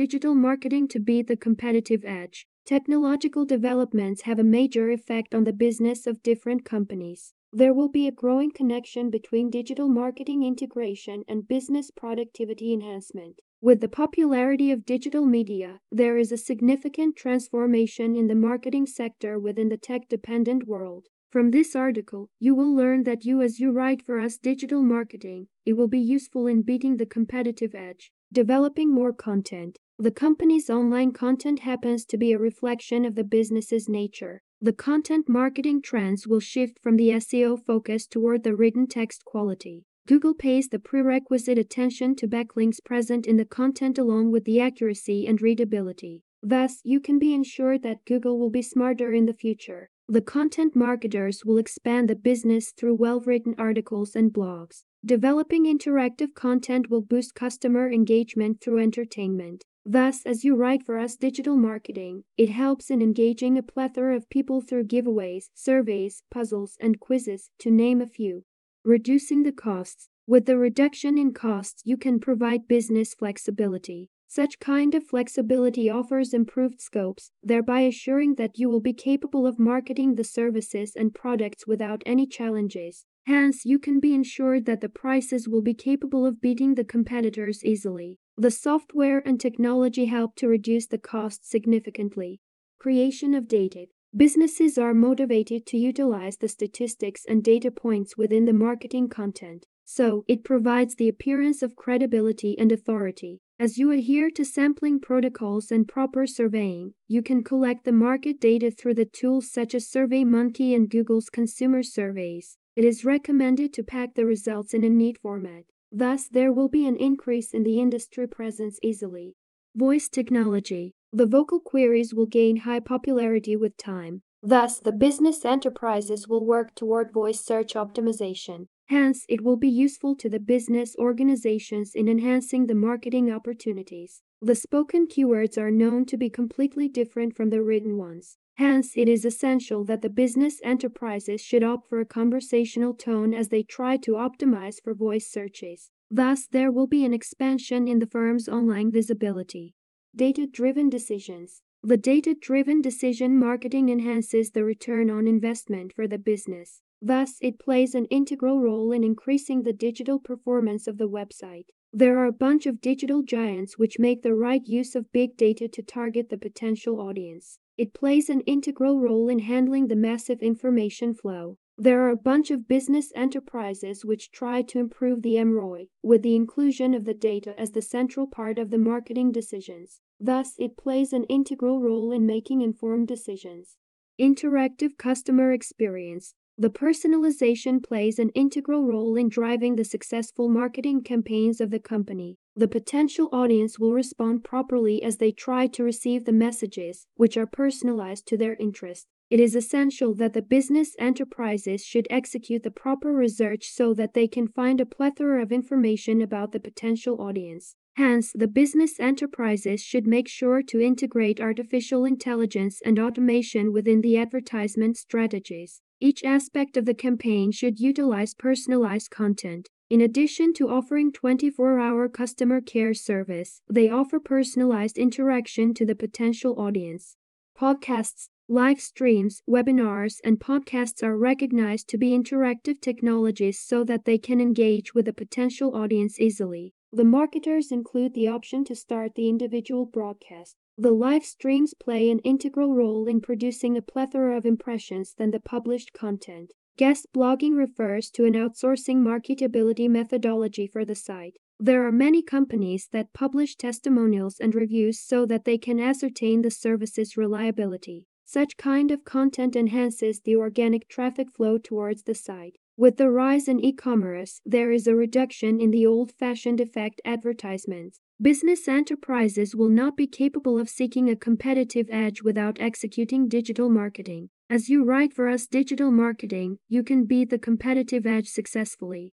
digital marketing to beat the competitive edge. Technological developments have a major effect on the business of different companies. There will be a growing connection between digital marketing integration and business productivity enhancement. With the popularity of digital media, there is a significant transformation in the marketing sector within the tech dependent world. From this article, you will learn that you, as you write for us digital marketing, it will be useful in beating the competitive edge. Developing more content. The company's online content happens to be a reflection of the business's nature. The content marketing trends will shift from the SEO focus toward the written text quality. Google pays the prerequisite attention to backlinks present in the content along with the accuracy and readability. Thus, you can be ensured that Google will be smarter in the future. The content marketers will expand the business through well written articles and blogs. Developing interactive content will boost customer engagement through entertainment. Thus, as you write for us digital marketing, it helps in engaging a plethora of people through giveaways, surveys, puzzles, and quizzes, to name a few. Reducing the costs. With the reduction in costs, you can provide business flexibility. Such kind of flexibility offers improved scopes, thereby assuring that you will be capable of marketing the services and products without any challenges. Hence, you can be ensured that the prices will be capable of beating the competitors easily. The software and technology help to reduce the cost significantly. Creation of data. Businesses are motivated to utilize the statistics and data points within the marketing content, so it provides the appearance of credibility and authority. As you adhere to sampling protocols and proper surveying, you can collect the market data through the tools such as SurveyMonkey and Google's consumer surveys. It is recommended to pack the results in a neat format. Thus, there will be an increase in the industry presence easily. Voice technology. The vocal queries will gain high popularity with time. Thus, the business enterprises will work toward voice search optimization. Hence, it will be useful to the business organizations in enhancing the marketing opportunities. The spoken keywords are known to be completely different from the written ones. Hence, it is essential that the business enterprises should opt for a conversational tone as they try to optimize for voice searches. Thus, there will be an expansion in the firm's online visibility. Data driven decisions. The data driven decision marketing enhances the return on investment for the business. Thus, it plays an integral role in increasing the digital performance of the website. There are a bunch of digital giants which make the right use of big data to target the potential audience. It plays an integral role in handling the massive information flow. There are a bunch of business enterprises which try to improve the MROI with the inclusion of the data as the central part of the marketing decisions. Thus, it plays an integral role in making informed decisions. Interactive customer experience. The personalization plays an integral role in driving the successful marketing campaigns of the company. The potential audience will respond properly as they try to receive the messages, which are personalized to their interest. It is essential that the business enterprises should execute the proper research so that they can find a plethora of information about the potential audience. Hence, the business enterprises should make sure to integrate artificial intelligence and automation within the advertisement strategies. Each aspect of the campaign should utilize personalized content. In addition to offering 24 hour customer care service, they offer personalized interaction to the potential audience. Podcasts, live streams, webinars, and podcasts are recognized to be interactive technologies so that they can engage with a potential audience easily. The marketers include the option to start the individual broadcast. The live streams play an integral role in producing a plethora of impressions than the published content. Guest blogging refers to an outsourcing marketability methodology for the site. There are many companies that publish testimonials and reviews so that they can ascertain the service's reliability. Such kind of content enhances the organic traffic flow towards the site. With the rise in e-commerce, there is a reduction in the old-fashioned effect advertisements. Business enterprises will not be capable of seeking a competitive edge without executing digital marketing. As you write for us digital marketing, you can beat the competitive edge successfully.